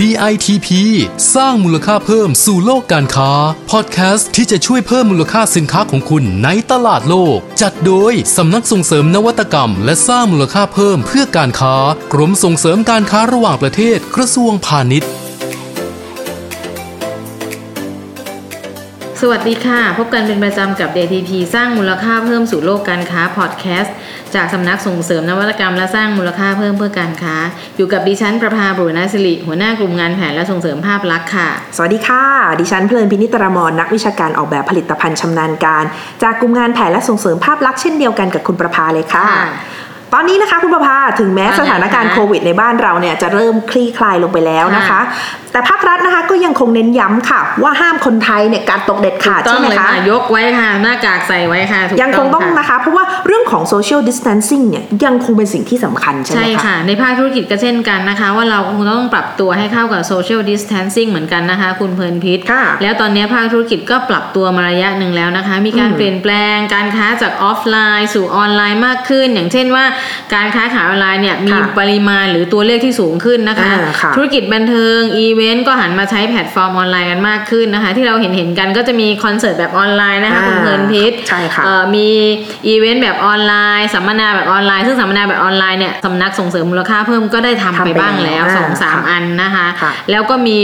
DITP สร้างมูลค่าเพิ่มสู่โลกการค้า พอดแคสต์ที่จะช่วยเพิ่มมูลค่าสินค้าของคุณในตลาดโลก จัดโดยสำนักส่งเสริมนวัตกรรม และสร้างมูลค่าเพิ่มเพื่อการค้า กรมส่งเสริมการค้าระหว่างประเทศกระทรวงพาณิชย์ สวัสดีค่ะ พบกันเป็นประจำกับ DTP สร้างมูลค่าเพิ่มสู่โลกการค้าพอดแคสต์ จากสำนักส่งเสริมนวัตกรรมและสร้างมูลค่าเพิ่มเพื่อการค้า อยู่กับดิฉันประภาบุรณสิริหัวหน้ากลุ่มงานแผนและส่งเสริมภาพลักษณ์ค่ะ สวัสดีค่ะ ดิฉันเพลินพินิตรมรนักวิชาการออกแบบผลิตภัณฑ์ชำนาญการ จากกลุ่มงานแผนและส่งเสริมภาพลักษณ์เช่นเดียวกันกับคุณประภาเลยค่ะค่ะ ตอนนี้นะคะคุณประภาถึงแม้ว่าไงสถานการณ์คะโควิดในบ้านเราเนี่ยจะเริ่มคลี่คลายลงไปแล้วนะคะค่ะแต่ภาครัฐนะคะก็ยังคงเน้นย้ำค่ะ ว่าห้ามคนไทยเนี่ยการตกเด็ดขาดต้อใช่งไหมเลยคะค่ะยกไว้ค่ะหน้ากากใส่ไว้ค่ะถูกยังคงต้องค่ะนะคะ เพราะว่าเรื่องของ social distancing เนี่ยยังคงเป็นสิ่งที่สำคัญใช่ไหใช่มคะค่ะ ในภาคธุรกิจก็เช่นกันนะคะ ว่าเราคงต้องปรับตัวให้เข้ากับ social distancing เหมือนกันนะคะ คุณเพลินพิษค่ะแล้วตอนนี้ภาคธุรกิจก็ปรับตัวมาระยะหนึ่งแล้วนะคะ มีการอืมเปลี่ยนแปลงการค้าจากออฟไลน์ สู่ออนไลน์มากขึ้น อย่างเช่นว่าการค้าขายออนไลน์เนี่ยมีค่ะปริมาณหรือตัวเลขที่สูงขึ้นนะคะอ่าค่ะธุรกิจบันเทิงอีเวนต์ก็หันมาใช้แพลตฟอร์มออนไลน์กันมากขึ้นนะคะ ที่เราเห็นเห็นๆกันก็จะมีคอนเสิร์ตแบบออนไลน์นะคะคุณเพลินพิษใช่ค่ะเอ่อมีอีเวนต์แบบออนไลน์สัมมนาแบบออนไลน์ ซึ่งสัมมนาแบบออนไลน์เนี่ยสำนักส่งเสริมมูลค่าเพิ่มก็ได้ทำทำไปไปบ้างแล้วแล้วสองสามค่ะอันนะคะค่ะแล้วก็มี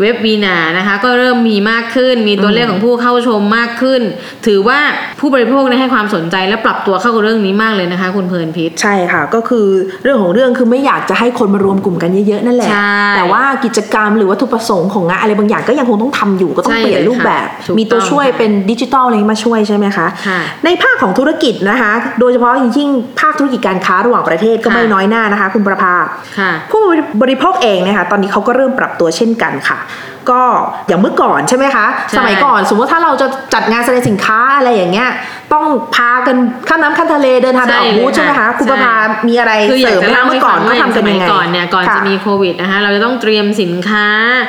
เว็บวีนานะคะก็เริ่มมีมากขึ้น มีตัวเลขของผู้เข้าชมมากขึ้น ถือว่าผู้บริโภคเนี่ยให้ความสนใจและปรับตัวเข้ากับเรื่องนี้มากเลยนะคะ คุณเพลินพิษใช่ค่ะก็คือเรื่องของเรื่องคือไม่อยากจะให้คนมารวมกลุ่มกันเยอะๆนั่นแหละใช่แต่ว่ากิจกรรมหรือวัตถุประสงค์ของงานอะไรบางอย่างก็ยังคงต้องทำอยู่ก็ต้องใช่เปลี่ยนรูปแบบเลยค่ะถูกมีตัวต้องช่วยค่ะเป็นดิจิทัลอะไรมาช่วยใช่ไหมคะค่ะในภาคของธุรกิจนะคะ โดยเฉพาะยิ่งภาคธุรกิจการค้าระหว่างประเทศก็ค่ะไม่น้อยหน้านะคะ คุณประภาค่ะผู้บริโภคเองนะคะตอนนี้เขาก็เริ่มปรับตัวเช่นกันค่ะก็อย่างเมื่อก่อนใช่ไหมคะใช่สมัยก่อน สมมติถ้าเราจะจัดงานแสดงสินค้าอะไรอย่างเงี้ย ต้องพากันข้ามน้ำข้ามทะเลเดินทางไปออกบูธใช่ไหมคะคุณประภามีอะไรคืออเสยาริกมจะไหมเล่าคะให้เมื่อก่ฟัอนงเขาว่าทำสกันมัยัยงไงก่อนเนี่ยก่อนค่ะจะมีโควิดนะคะเราจะต้องเตรียมสินค้า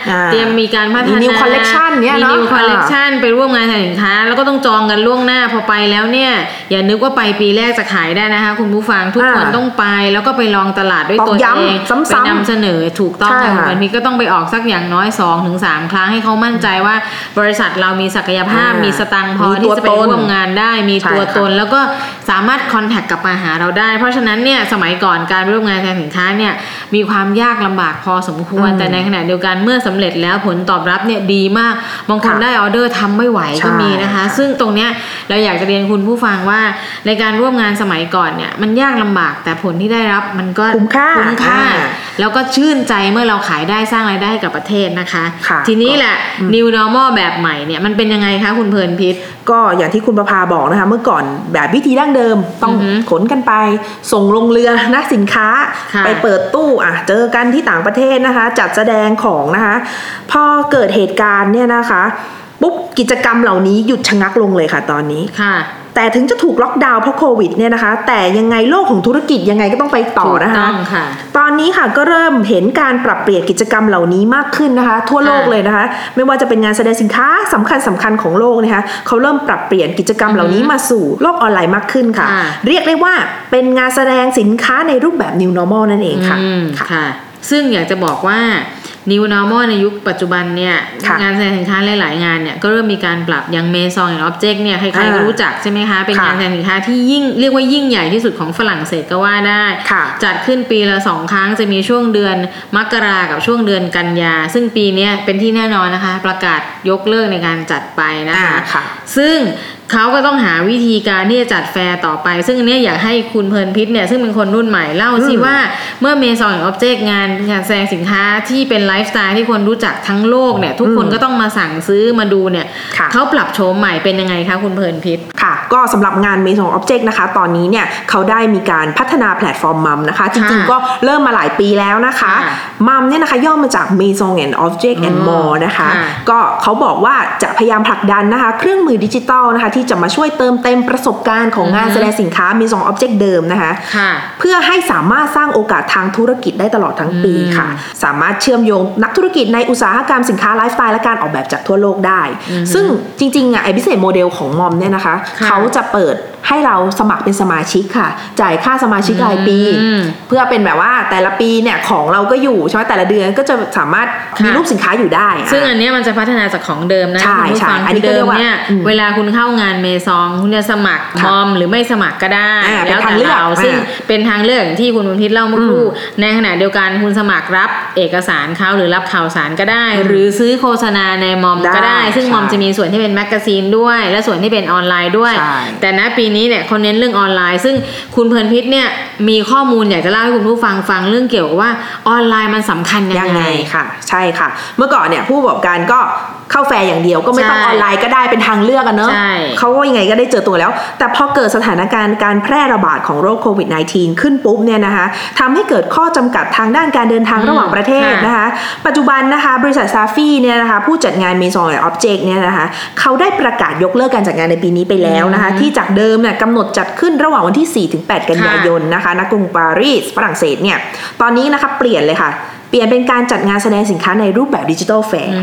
อ่าเตรียมมีการพัฒมีนา new collection เนี่ยมีเนอะ new collection ไปร่วมงานแสดงสินค้า แล้วก็ต้องจองกันล่วงหน้าพอไปแล้วเนี่ยอย่านึกว่าไปปีแรกจะขายได้นะคะ คุณผู้ฟังทุกคนอ่าต้องไป แล้วก็ไปลองตลาดด้วยตอกตัวย้ำเองซ้ำๆไปนำเสนอถูกต้องใช่ค่ะค่ะวันนี้ก็ต้องไปออกสักอย่างน้อย2-3ถึงครั้งให้เขามั่นใจว่า บริษัทเรามีศักยภาพอ่ามีมีสตังค์พอมีที่ตัวจะไปตนร่วมงานได้มีใช่ตัวค่ะตน แล้วก็สามารถคอนแทคกลับมาหาเราได้ เพราะฉะนั้นเนี่ยสมัยก่อนการร่วมงานแสดงสินค้าเนี่ย มีความยากลำบากพอสมควรอืมแต่ในขณะเดียวกันเมื่อสำเร็จแล้วผลตอบรับเนี่ยดีมาก บางคนค่ะได้ออเดอร์ทำไม่ไหวก็ใช่มีนะคะค่ะซึ่งตรงเนี้ยเราอยากจะเรียนคุณผู้ฟังว่าในการร่วมงานสมัยก่อนเนี่ยมันยากลำบากแต่ผลที่ได้รับมันก็คุ้มค่าคุ้มค่าอ่า แล้วก็ชื่นใจเมื่อเราขายได้สร้างรายได้ให้กับประเทศนะคะค่ะทีนี้แหละ new normal แบบใหม่เนี่ยมันเป็นยังไงคะคุณเพลินพิษก็อย่างที่คุณประภาบอกนะคะ เมื่อก่อนแบบวิธีดั้งเดิมต้องอือฮึขนกันไป ส่งลงเรือนะสินค้าค่ะไปเปิดตู้อะเจอกันที่ต่างประเทศนะคะ จัดแสดงของนะคะพอเกิดเหตุการณ์เนี่ยนะคะปุ๊บกิจกรรมเหล่านี้หยุดชะงักลงเลยค่ะตอนนี้ค่ะ แต่ถึงจะถูกล็อกดาวน์เพราะโควิดเนี่ยนะคะ แต่ยังไงโลกของธุรกิจยังไงก็ต้องไปต่อนะคะถูกต้องค่ะตอนนี้ค่ะก็เริ่มเห็นการปรับเปลี่ยนกิจกรรมเหล่านี้มากขึ้นนะคะ ทั่วโลกค่ะเลยนะคะ ไม่ว่าจะเป็นงานแสดงสินค้าสำคัญสำคัญของโลกนะคะเขาเริ่มปรับเปลี่ยนกิจกรรมเหล่านี้มาสู่โลกออนไลน์มากขึ้นค่ะค่ะเรียกได้ว่าเป็นงานแสดงสินค้าในรูปแบบ new normal นั่นเองค่ะอืมค่ะค่ะ ซึ่งอยากจะบอกว่า New Normal ในยุคปัจจุบันเนี่ยค่ะงานแสดงสินค้าหลาย ๆ งานเนี่ยก็เริ่มมีการปรับอย่างเมซองอย่าง Object เนี่ยใครๆก็อ่ารู้จักใช่ไหมคะ เป็นค่ะงานแสดงสินค้าที่ยิ่งเรียกว่ายิ่งใหญ่ที่สุดของฝรั่งเศสก็ว่าได้ค่ะจัดขึ้นปีละสองครั้งจะมีช่วงเดือนมกรากับช่วงเดือนกันยา ซึ่งปีเนี้ยเป็นที่แน่นอนนะคะ ประกาศยกเลิกในการจัดไปนะคะอ่าค่ะซึ่ง เขาก็ต้องหาวิธีการที่จะจัดแฟร์ต่อไป ซึ่งอันเนี้ยอยากให้คุณเพลินพิษเนี่ยซึ่งเป็นคนรุ่นใหม่เล่าสิอืมว่าเมื่อ Maison Objet งานงานแสดงสินค้าที่เป็นไลฟ์สไตล์ที่คนรู้จักทั้งโลกเนี่ยทุกคนอืมก็ต้องมาสั่งซื้อมาดูเนี่ยค่ะเขาปรับโฉมใหม่เป็นยังไงคะคุณเพลินพิษค่ะ ก็สำหรับงาน Maison Objet นะคะ ตอนนี้เนี่ยเขาได้มีการพัฒนาแพลตฟอร์ม MOM นะคะ จริงค่ะๆก็เริ่มมาหลายปีแล้วนะคะค่ะ MOM เนี่ยนะคะย่อมาจาก Maison and Objet อื and ม More นะคะค่ะก็เขาบอกว่าจะพยายามผลักดันนะคะ เครื่องมือดิจิตอลนะคะ ที่จะมาช่วยเติมเต็มประสบการณ์ของงานอือฮึแสดงสินค้า Maison Objet เดิมนะคะค่ะเพื่อให้สามารถสร้างโอกาสทางธุรกิจได้ตลอดทั้งปีค่ะ สามารถเชื่อมโยงนักธุรกิจในอุตสาหกรรมสินค้าไลฟ์สไตล์และการออกแบบจากทั่วโลกได้ ซึ่งจริงๆอะไอ้พิเศษโมเดลของมอมเนี่ยนะคะค่ะเขาจะเปิด ให้เราสมัครเป็นสมาชิกค่ะ จ่ายค่าสมาชิกรายปีอืมเพื่อเป็นแบบว่าแต่ละปีเนี่ยของเราก็อยู่ใช่ไหมแต่ละเดือนก็จะสามารถค่ะมีรูปสินค้าอยู่ได้อะซึ่งอันเนี้ยมันจะพัฒนาจากของเดิมนะใช่คุณผู้ฟังใช่อันนี้คือก็เดิเรียมกว่าเนี่ยอืมเวลาคุณเข้างานเมซองคุณจะสมัครค่ะมอมหรือไม่สมัครก็ได้อ่าแล้วเป็นทางแต่เลือกเราอ่าซึ่งเป็นทางเลือกอย่างที่คุณเพลินพิศเล่าเมื่อครู่อืมในขณะเดียวกันคุณสมัครรับเอกสารเขาหรือรับข่าวสารก็ได้ หรือซื้อโฆษณาใน MOM ก็ได้ได้ซึ่งใช่ MOM จะมีส่วนที่เป็น magazine ด้วย และส่วนที่เป็นออนไลน์ด้วยใช่แต่ณปีนี้เนี่ยเขาเน้นเรื่องออนไลน์ ซึ่งคุณเพลินพิศเนี่ยมีข้อมูลอยากจะเล่าให้คุณผู้ฟังฟังเรื่องเกี่ยวกับว่าออนไลน์มันสำคัญยัยังงไงค่ะ ใช่ค่ะ เมื่อก่อนเนี่ยผู้ประกอบการก็ เข้าแฟร์อย่างเดียวก็ไม่ต้องใช่ออนไลน์ก็ได้เป็นทางเลือกอะเนอะใช่เขาก็ยังไงก็ได้เจอตัวแล้ว แต่พอเกิดสถานการณ์การแพร่ระบาดของโรคโควิด -19 ขึ้นปุ๊บเนี่ยนะคะทำให้เกิดข้อจำกัดทางด้านการเดินทางระหว่างประเทศค่ะนะคะ ปัจจุบันนะคะ บริษัท SAFI เนี่ยนะคะผู้จัดงาน Maison et Objet เนี่ยนะคะเขาได้ประกาศยกเลิกการจัดงานในปีนี้ไปแล้วนะคะ ที่จากเดิมเนี่ยกำหนดจัดขึ้นระหว่างวันที่ 4-8 กันยายนนะคะณกรุงปารีสฝรั่งเศสเนี่ยตอนนี้นะคะเปลี่ยนเลยค่ะ เปลี่ยนเป็นการจัดงานแสดงสินค้าในรูปแบบ digital fair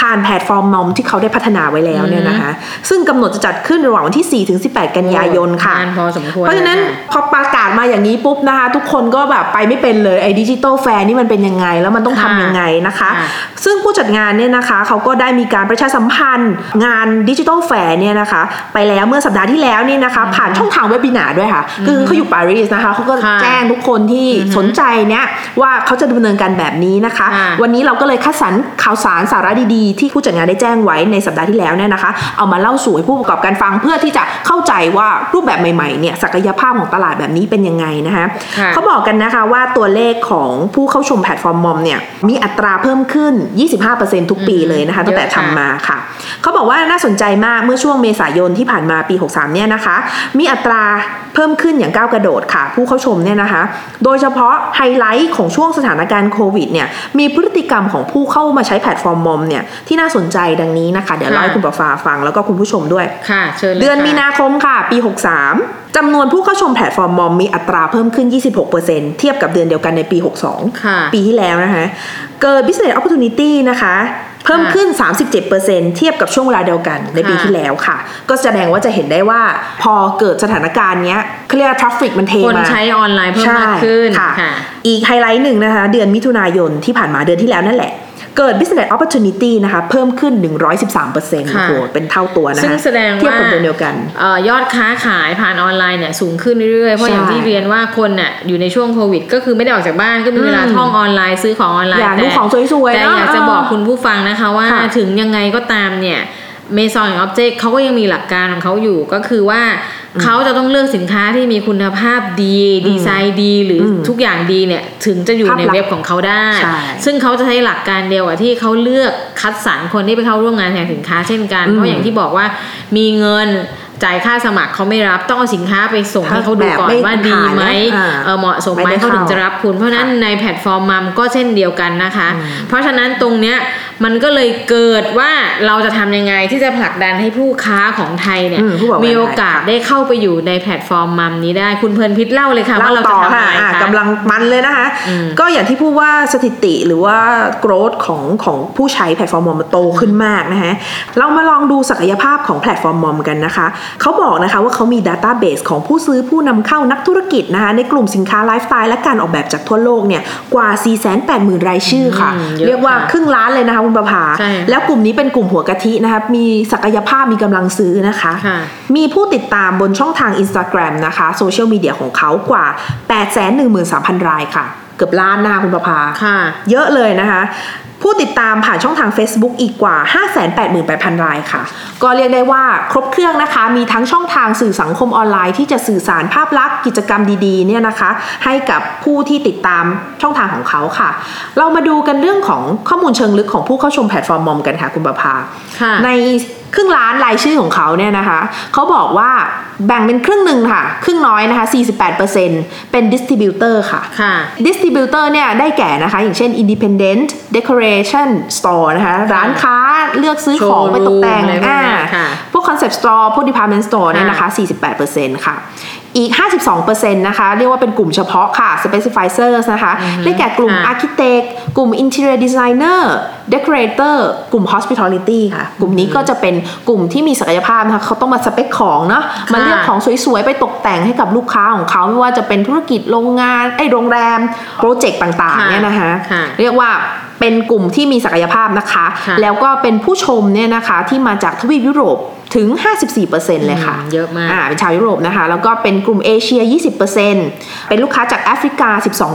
ผ่านแพลตฟอร์ม MOM ที่เขาได้พัฒนาไว้แล้วเนี่ยนะคะ ซึ่งกำหนดจะจัดขึ้นระหว่างวันที่ 4 ถึง 18 กันยายนค่ะนานพอสมควรเพราะฉะนั้นค่พอประกาศมาอย่างนี้ปุ๊บนะคะ ทุกคนก็แบบไปไม่เป็นเลยไอ้ digital fair นี่มันเป็นยังไง แล้วมันต้องทำยังไงนะคะค่ะซึ่งผู้จัดงานเนี่ยนะคะเขาก็ได้มีการประชาสัมพันธ์งาน digital fair เนี่ยนะคะ ไปแล้วเมื่อสัปดาห์ที่แล้วนี่นะคะ ผ่านช่องทาง webinar ด้วยค่ะคือเขาอยู่ปารีสนะคะเขาก็ค่ะแจ้งทุกคนที่สนใจเนี่ยว่าเขาจะดำเนินการแบบนี้นะคะค่ะวันนี้เราก็เลยคัดสรรข่าวสารสาระดีๆ ที่ผู้จัดงานได้แจ้งไว้ในสัปดาห์ที่แล้วเนี่ยนะคะ เอามาเล่าสู่ให้ผู้ประกอบการฟังเพื่อที่จะเข้าใจว่ารูปแบบใหม่ๆเนี่ยศักยภาพของตลาดแบบนี้เป็นยังไงนะคะค่ะเขาบอกกันนะคะว่าตัวเลขของผู้เข้าชมแพลตฟอร์มมอมเนี่ยมีอัตราเพิ่มขึ้น 25%ทุกปีเลยนะคะตั้งแต่เยอะค่ะทำมาค่ะเขาบอกว่าน่าสนใจมากเมื่อช่วงเมษายนที่ผ่านมาปี 63 เนี่ยนะคะ มีอัตราเพิ่มขึ้นอย่างก้าวกระโดดค่ะ ผู้เข้าชมเนี่ยนะคะ โดยเฉพาะไฮไลท์ของช่วงสถานการณ์โควิดเนี่ยมีพฤติกรรมของผู้เข้ามาใช้แพลตฟอร์ม MOM เนี่ยที่น่าสนใจดังนี้นะคะ เดี๋ยวเล่าให้คุณประภาฟังแล้วก็คุณผู้ชมด้วยค่ะเชิญลยเดือนค่ะมีนาคมค่ะ ปี 63จำนวนผู้เข้าชมแพลตฟอร์ม MOM มีอัตราเพิ่มขึ้น 26%เทียบกับเดือนเดียวกันในปี 62ค่ะปีที่แล้วนะคะ เกิด business opportunity นะคะ เพิ่มขึ้น 37%เทียบกับช่วงเวลาเดียวกันในปีค่ะที่แล้วค่ะ ก็แสดงว่าจะเห็นได้ว่าพอเกิดสถานการณ์เนี้ยเขาเรียกว่า traffic มันเทคนมาใช้ออนไลน์เพิ่มมากขึ้นใช่ค่ะค่ะ อีกไฮไลท์หนึ่งนะคะ เดือนมิถุนายนที่ผ่านมาเดือนที่แล้วนั่นแหละ เกิด business opportunity นะคะเพิ่มขึ้น 113%โอ้ค่ะโหเป็นเท่าตัวนะคะซึ่งแสดงเทียบว่ากับเดือนเดียวกันเอ่อยอดค้าขายผ่านออนไลน์เนี่ยสูงขึ้นเรื่อยๆ เพราะใช่อย่างที่เรียนว่าคนน่ะอยู่ในช่วงโควิด ก็คือไม่ได้ออกจากบ้านก็มีเวลาอืมท่องออนไลน์ซื้อของออนไลน์อยากดูแต่ของสวยๆแต่เนอะอยากจะบอกคุณผู้ฟังนะคะว่าค่ะถึงยังไงก็ตามเนี่ยเมซอนออบเจกเขาก็ยังมีหลักการของเขาอยู่ก็คือว่า เขาจะต้องเลือกสินค้าที่มีคุณภาพดี ดีไซน์ดี หรืออมทุกอย่างดีเนี่ย ถึงจะอยู่ในภาพลักษณ์เว็บของเขาได้ใช่ซึ่งเขาจะใช้หลักการเดียวกับที่เขาเลือกคัดสรรคนที่ไปเข้าร่วมงานแสดงสินค้าเช่นกันอืมเพราะอย่างที่บอกว่ามีเงินจ่ายค่าสมัครเขาไม่รับต้องเอาสินค้าไปส่งให้เขาดูก่อนแบบไม่ว่าดีไหมผ่านนะอ่าเออเหมาะสมไหมไม่ได้เขาถึงเข้าจะรับคุณ เพราะฉะนั้นค่ะในแพลตฟอร์ม MOM ก็เช่นเดียวกันนะคะ เพราะฉะนั้นตรงเนี้ย มันก็เลยเกิดว่าเราจะทำยังไงที่จะผลักดันให้ผู้ค้าของไทยเนี่ยอืมผู้ประกอบการมีโอกาสไทยค่ะได้เข้าไปอยู่ในแพลตฟอร์ม MOM นี้ได้คุณเพลินพิศเล่าเลยค่ะว่าเราจะต่อทำค่ะอะไรอะคะกำลังมันเลยนะคะอืมก็อย่างที่พูดว่าสถิติหรือว่า growth ของของผู้ใช้แพลตฟอร์ม MOM มันโตขึ้นมากนะคะเรามาลองดูศักยภาพของแพลตฟอร์ม MOM กันนะคะเขาบอกนะคะว่าเขามี Database ของผู้ซื้อผู้นำเข้านักธุรกิจนะคะในกลุ่มสินค้าไลฟ์สไตล์และการออกแบบจากทั่วโลกเนี่ยกว่า 480,000 รายชื่อค่ะอืมเยอะเรียกว่าค่ะครึ่งล้านเลยนะคะคุณประภาใช่ค่ะแล้วกลุ่มนี้เป็นกลุ่มหัวกะทินะคะมีศักยภาพมีกำลังซื้อนะคะค่ะมีผู้ติดตามบนช่องทาง Instagram นะคะโซเชียลมีเดียของเขากว่า 813,000 รายค่ะ เกือบล้านนะคะคุณประภาค่ะเยอะเลยนะคะ ผู้ติดตามผ่านช่องทาง Facebook อีกกว่า 588,000 รายค่ะ ก็เรียกได้ว่าครบเครื่องนะคะ มีทั้งช่องทางสื่อสังคมออนไลน์ที่จะสื่อสารภาพลักษณ์กิจกรรมดีๆเนี่ยนะคะ ให้กับผู้ที่ติดตามช่องทางของเขาค่ะ เรามาดูกันเรื่องของข้อมูลเชิงลึกของผู้เข้าชมแพลตฟอร์ม MOM กันค่ะคุณประภาค่ะใน ครึ่งล้านรายชื่อของเขาเนี่ยนะคะเขาบอกว่าแบ่งเป็นครึ่งหนึ่งค่ะ ครึ่งน้อยนะคะ 48%เป็น distributor ค่ะค่ะ distributor เนี่ยได้แก่นะคะ อย่างเช่น Independent Decoration Store นะคะ ร้านค้าเลือกซื้อของไปตกแต่งโชว์รูมอะไรพวกอ่าเนี้ยค่ะพวก Concept Store พวก Department Store เนี่ยนะคะค่ะ48%ค่ะ อีก 52%นะคะ เรียกว่าเป็นกลุ่มเฉพาะค่ะ specificers นะคะ ได้แก่กลุ่มค่ะ architect กลุ่ม interior designer decorator กลุ่ม hospitality ค่ะ กลุ่มนี้ก็จะเป็นกลุ่มที่มีศักยภาพนะคะเขาต้องมาสเปคของเนาะมาเลือกของสวยๆ ไปตกแต่งให้กับลูกค้าของเขาไม่ว่าจะเป็นธุรกิจโรงงานไอ้ยโรงแรม โปรเจกต์ต่างๆค่ะเนี่ยนะคะค่ะเรียกว่า เป็นกลุ่มที่มีศักยภาพนะคะค่ะแล้วก็เป็นผู้ชมเนี่ยนะคะที่มาจากทวีปยุโรปถึง 54%เลยค่ะอืมเยอะมาก อ่า เป็นชาวยุโรปนะคะ แล้วก็เป็นกลุ่มเอเชีย 20%เป็นลูกค้าจากแอฟริกา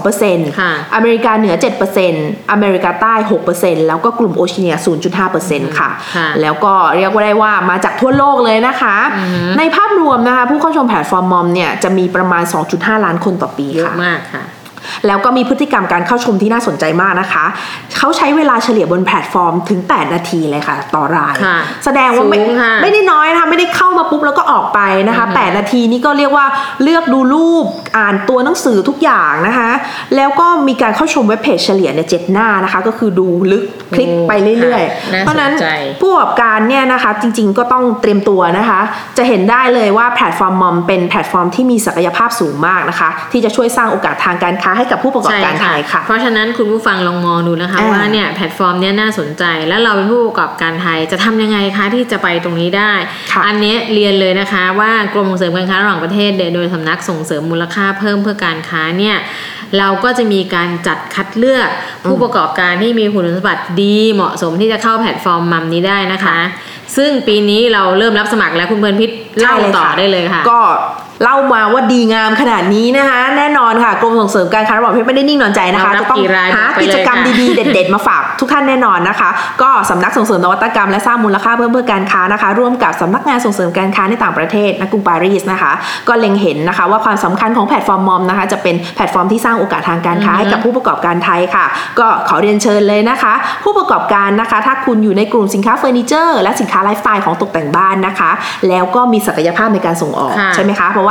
12%ค่ะ อเมริกาเหนือ 7%อเมริกาใต้ 6%แล้วก็กลุ่มโอเชียเนีย0.5%ค่ะค่ะ แล้วก็เรียกว่าได้ว่ามาจากทั่วโลกเลยนะคะ ในภาพรวมนะคะ ผู้เข้าชมแพลตฟอร์ม MOM เนี่ยจะมีประมาณ 2.5 ล้านคนต่อปีเยอะค่ะมากค่ะ แล้วก็มีพฤติกรรมการเข้าชมที่น่าสนใจมากนะคะ เขาใช้เวลาเฉลี่ยบนแพลตฟอร์มถึง 8 นาทีเลยค่ะ ต่อรายค่ะแสดงว่าไม่สูงค่ะไม่ได้น้อยนะคะ ไม่ได้เข้ามาปุ๊บแล้วก็ออกไปนะคะ 8 นาทีนี่ก็เรียกว่าเลือกดูรูปอ่านตัวหนังสือทุกอย่างนะคะ แล้วก็มีการเข้าชม web page เฉลี่ยเนี่ยเจ็ดหน้านะคะ ก็คือดูลึกคลิกไปเรื่อยค่ะๆเพราะฉะนั้นน่าสนใจผู้ประกอบการเนี่ยนะคะจริงๆก็ต้องเตรียมตัวนะคะ จะเห็นได้เลยว่าแพลตฟอร์ม MOM เป็นแพลตฟอร์มที่มีศักยภาพสูงมากนะคะ ที่จะช่วยสร้างโอกาสทางการค้าให้กับผู้ประกอบการไทยค่ะ เพราะฉะนั้นคุณผู้ฟังลองมองดูนะคะอ่าว่าเนี่ยแพลตฟอร์มเนี้ยน่าสนใจ แล้วเราเป็นผู้ประกอบการไทยจะทำยังไงคะที่จะไปตรงนี้ได้ค่ะอันเนี้ยเรียนเลยนะคะว่ากรมส่งเสริมการค้าระหว่างประเทศเนี่ยโดยสำนักส่งเสริมมูลค่าเพิ่มเพื่อการค้าเนี่ยเราก็จะมีการจัดคัดเลือกผู้ประกอบการที่มีคุณสมบัติดีเหมาะสมที่จะเข้าแพลตฟอร์ม MOM นี้ได้นะคะ ซึ่งปีนี้เราเริ่มรับสมัครแล้วคุณเพลินพิศเล่าใช่ต่อค่ะได้เลยค่ะ ก็ เล่ามาว่าดีงามขนาดนี้นะคะ แน่นอนค่ะกรมส่งเสริมการค้าระหว่างประเทศไม่ได้นิ่งนอนใจนะคะเรารับจะต้องกี่รายหาบอกไปเลยกิจกรรมค่ะดีๆ เด็ด ๆ มาฝากทุกท่านแน่นอนนะคะ ก็สำนักส่งเสริมนวัตกรรมและสร้างมูลค่าเพิ่มเพื่อการค้านะคะ ร่วมกับสำนักงานส่งเสริมการค้าในต่างประเทศณกรุงปารีสนะคะ ก็เล็งเห็นนะคะว่าความสำคัญของแพลตฟอร์ม MOM นะคะ จะเป็นแพลตฟอร์มที่สร้างโอกาสทางการค้าให้กับผู้ประกอบการไทยค่ะ ก็ขอเรียนเชิญเลยนะคะ ผู้ประกอบการนะคะ ถ้าคุณอยู่ในกลุ่มสินค้าเฟอร์นิเจอร์และสินค้าไลฟ์สไตล์ของตกแต่งบ้านนะคะ แล้วก็มีศักยภาพในการส่งออกค่ะใช่ไหมคะเพราะว่า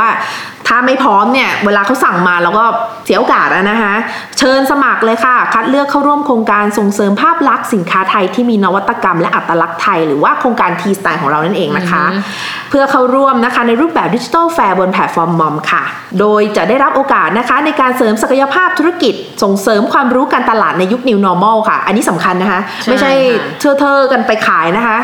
ถ้าไม่พร้อมเนี่ยเวลาเขาสั่งมาเราก็เสียโอกาสอะนะคะเชิญสมัครเลยค่ะ คัดเลือกเข้าร่วมโครงการส่งเสริมภาพลักษณ์สินค้าไทยที่มีนวัตกรรมและอัตลักษณ์ไทย หรือว่าโครงการ T-Style ของเรานั่นเองนะคะ เพื่อเข้าร่วมนะคะในรูปแบบ Digital Fair บนแพลตฟอร์ม MOM ค่ะ โดยจะได้รับโอกาสนะคะในการเสริมศักยภาพธุรกิจ ส่งเสริมความรู้การตลาดในยุค New Normal ค่ะ อันนี้สำคัญนะคะใช่ไม่ใช่ค่ะเทอเทอๆกันไปขายนะคะ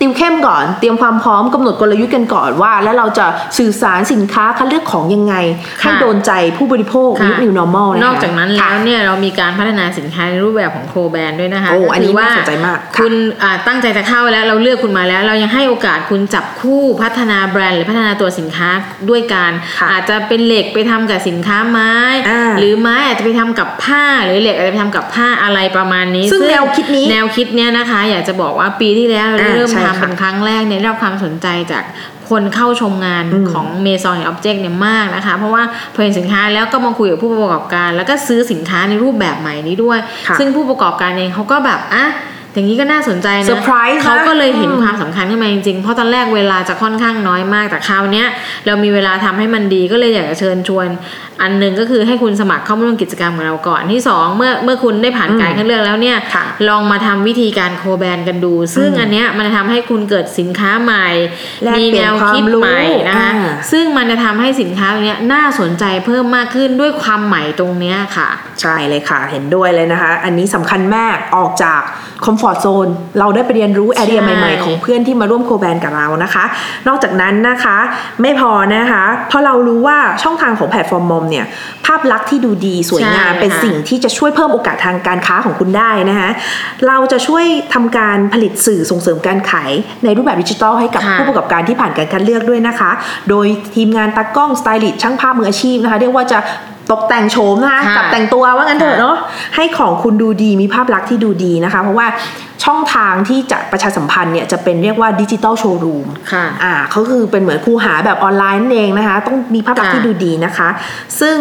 ติวเข้มก่อน เตรียมความพร้อมกำหนดกลยุทธ์กันก่อนว่า แล้วเราจะสื่อสารสินค้าคัดเลือกของยังไง ให้โดนใจผู้บริโภคในยุคค่ะ New Normal นะคะนอกจากนั้นแล้วค่ะเนี่ยเรามีการพัฒนาสินค้าในรูปแบบของโคแบรนด์ด้วยนะคะโอ้ก็อันนี้คืว่าน่าสนใจมากค่ะคุณอ่าตั้งใจจะเข้าแล้วเราเลือกคุณมาแล้ว เรายังให้โอกาสคุณจับคู่พัฒนาแบรนด์หรือพัฒนาตัวสินค้าด้วยการค่ะอาจจะเป็นเหล็กไปทำกับสินค้าไม้อ่าหรือไม้อาจจะไปทำกับผ้าหรือเหล็กอาจจะไปทำกับผ้าอะไรประมาณนี้ ซึ่งแนวคิดนี้แนวคิดเนี้ยนะคะ อยากจะบอกว่าปีที่แล้วเราอ่าเริ่มใช่ทำค่ะเป็นครั้งแรกเนี่ยได้รับความสนใจจากคนเข้าชมงานอืมของเมซอนออบเจกต์เนี่ยมากนะคะ เพราะว่าพอเห็นสินค้าแล้วก็มาคุยกับผู้ประกอบการ แล้วก็ซื้อสินค้าในรูปแบบใหม่นี้ด้วยค่ะซึ่งผู้ประกอบการเองเขาก็แบบอะอย่างนี้ก็น่าสนใจนะ Surprise นะเขาก็เลยเห็นอืมความสำคัญขึ้นมาจริงๆ เพราะตอนแรกเวลาจะค่อนข้างน้อยมาก แต่คราวเนี้ยเรามีเวลาทำให้มันดีก็เลยอยากจะเชิญชวน อันหนึ่งก็คือให้คุณสมัครเข้ามาร่วมกิจกรรมกับเราก่อนที่สองเมื่อเมื่อคุณได้ผ่านการคัดเลือกแล้วเนี่ยค่ะลองมาทำวิธีการโคแบรนด์กันดู ซึ่งอันเนี้ยมันจะทำให้คุณเกิดสินค้าใหม่แลกมีเปลี่แนยนวความคิดรู้ใหม่นะคะอ่าซึ่งมันจะทำให้สินค้าตรงเนี้ยน่าสนใจเพิ่มมากขึ้นด้วยความใหม่ตรงเนี้ยค่ะ ใช่เลยค่ะเห็นด้วยเลยนะคะ อันนี้สำคัญมากออกจากคอมฟอร์ z โซนเราได้ไปเรียนรู้แอเรียใช่ใหม่ๆ ของเพื่อนที่มาร่วมโคแบนกับเรานะคะ นอกจากนั้นนะคะ ไม่พอนะคะ เพราะเรารู้ว่าช่องทางของแพลตฟอร์มมอมเนี่ยภาพลักษณ์ที่ดูดีสวยงามใช่เป็นค่ะสิ่งที่จะช่วยเพิ่มโอกาสทางการค้าของคุณได้นะคะเราจะช่วยทำการผลิตสื่อส่งเสริมการขายในรูปแบบดิจิทัลให้กับค่ะผู้ประกอบการที่ผ่านการคัดเลือกด้วยนะคะ โดยทีมงานตากล้องสไตลิสต์ช่างภาพมืออาชีพนะคะเรียกว่าจะตกแต่งโฉมนะคะค่ะกับแต่งตัวว่างั้นเถอะค่ะเนาะให้ของคุณดูดีมีภาพลักษณ์ที่ดูดีนะคะ เพราะว่า ช่องทางที่จะประชาสัมพันธ์เนี่ยจะเป็นเรียกว่า digital showroom ค่ะอ่าเขาคือเป็นเหมือนคูหาแบบออนไลน์นั่นเองนะคะ ต้องมีภาพลักษณ์ค่ะที่ดูดีนะคะ ซึ่ง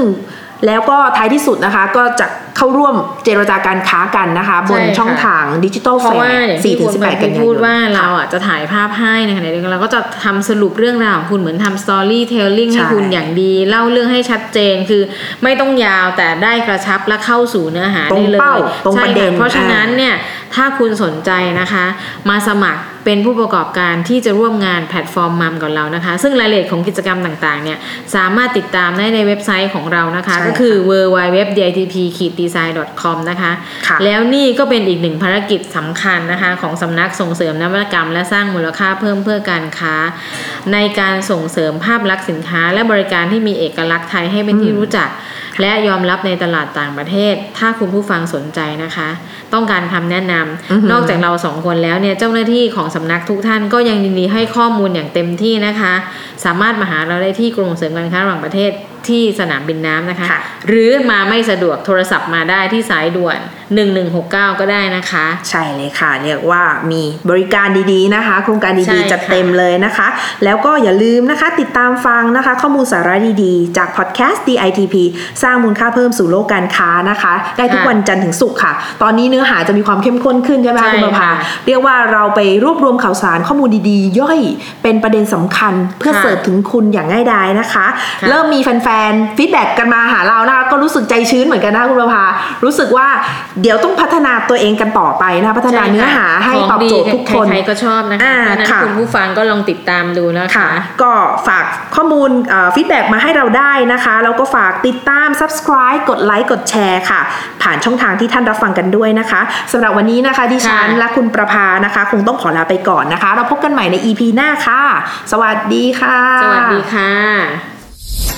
แล้วก็ท้ายที่สุดนะคะก็จะเข้าร่วมเจรจาการค้ากันนะคะ บนใช่ค่ะช่องทางดิจิตอลเพแฟราะว่าร์อย่างที่4ถึคุงณสิบแบแปดกันยายนพูดว่าเราอะจะถ่ายภาพให้ในขณะเดียวกันเราก็จะทำสรุปเรื่องราวของคุณเหมือนทำสตอรี่เทลลิ่งให้ใช่คุณอย่างดี เล่าเรื่องให้ชัดเจนคือไม่ต้องยาวแต่ได้กระชับและเข้าสู่เนื้อหาตรงได้เลยเป้าตรงใช่ประเด็นค่เพราะฉะนั้นอ่าเนี่ย ถ้าคุณสนใจนะคะ มาสมัครเป็นผู้ประกอบการที่จะร่วมงานแพลตฟอร์มมัมกับเรานะคะ ซึ่งรายละเอียดของกิจกรรมต่างๆเนี่ยสามารถติดตามได้ในเว็บไซต์ของเรานะคะใช่ก็คือ w w w d i t p d e s i g n c o m นะคะค่ะแล้วนี่ก็เป็นอีกหนึ่งภารกิจสำคัญนะคะของสำนักส่งเสริมนวัตกรรม และสร้างมูลค่าเพิ่มเพื่อการค้า ในการส่งเสริมภาพลักษณ์สินค้า และบริการที่มีเอกลักษณ์ไทยให้เป็นที่รู้จัก และยอมรับในตลาดต่างประเทศ ถ้าคุณผู้ฟังสนใจนะคะ ต้องการคำแนะนำอือหือนอกจากเราสองคนแล้วเนี่ยเจ้าหน้าที่ของสำนักทุกท่านก็ยังยินดีให้ข้อมูลอย่างเต็มที่นะคะ สามารถมาหาเราได้ที่กรมเสริมการค้าระหว่างประเทศที่สนามบินน้ำนะคะค่ะหรือมาไม่สะดวกโทรศัพท์มาได้ที่สายด่วน 1169 ก็ได้นะคะ ใช่เลยค่ะ เรียกว่ามีบริการดีๆนะคะ โครงการใช่ดีค่ะๆจัดเต็มเลยนะคะ แล้วก็อย่าลืมนะคะติดตามฟังนะคะ ข้อมูลสาระดีๆ จากพอดแคสต์ DITP สร้างมูลค่าเพิ่มสู่โลกการค้านะคะ ได้ทุกวันจันทร์ถึงศุกร์ค่ะ ตอนนี้เนื้อหาจะมีความเข้มข้นขึ้นใช่ไหมใช่คะคุณประภาค่ะเรียกว่าเราไปรวบรวมข่าวสารข้อมูลดีๆ ย่อยเป็นประเด็นสำคัญ เพื่อค่ะเสิร์ฟถึงคุณอย่างง่ายดายนะคะค่ะเริ่มมีแฟนๆ feedback กันมาหาเรานะคะก็รู้สึกใจชื้นเหมือนกันนะคะคุณประภารู้สึกว่าเดี๋ยวต้องพัฒนาตัวเองกันต่อไปนะคะพัฒนาเนื้อหาให้ตอบโจทย์ทุกคนใครๆก็ชอบนะคะอ่าเพราะฉะนั้นค่ะคุณผู้ฟังก็ลองติดตามดูนะคะค่ะก็ฝากข้อมูล feedback มาให้เราได้นะคะแล้วก็ฝากติดตาม subscribe กดไลค์กดแชร์ค่ะ ผ่านช่องทางที่ท่านรับฟังกันด้วยนะคะสำหรับวันนี้นะคะดิฉันค่ะและคุณประภานะคะ คงต้องขอลาไปก่อนนะคะ เราพบกันใหม่ใน EP หน้าค่ะ สวัสดีค่ะ สวัสดีค่ะ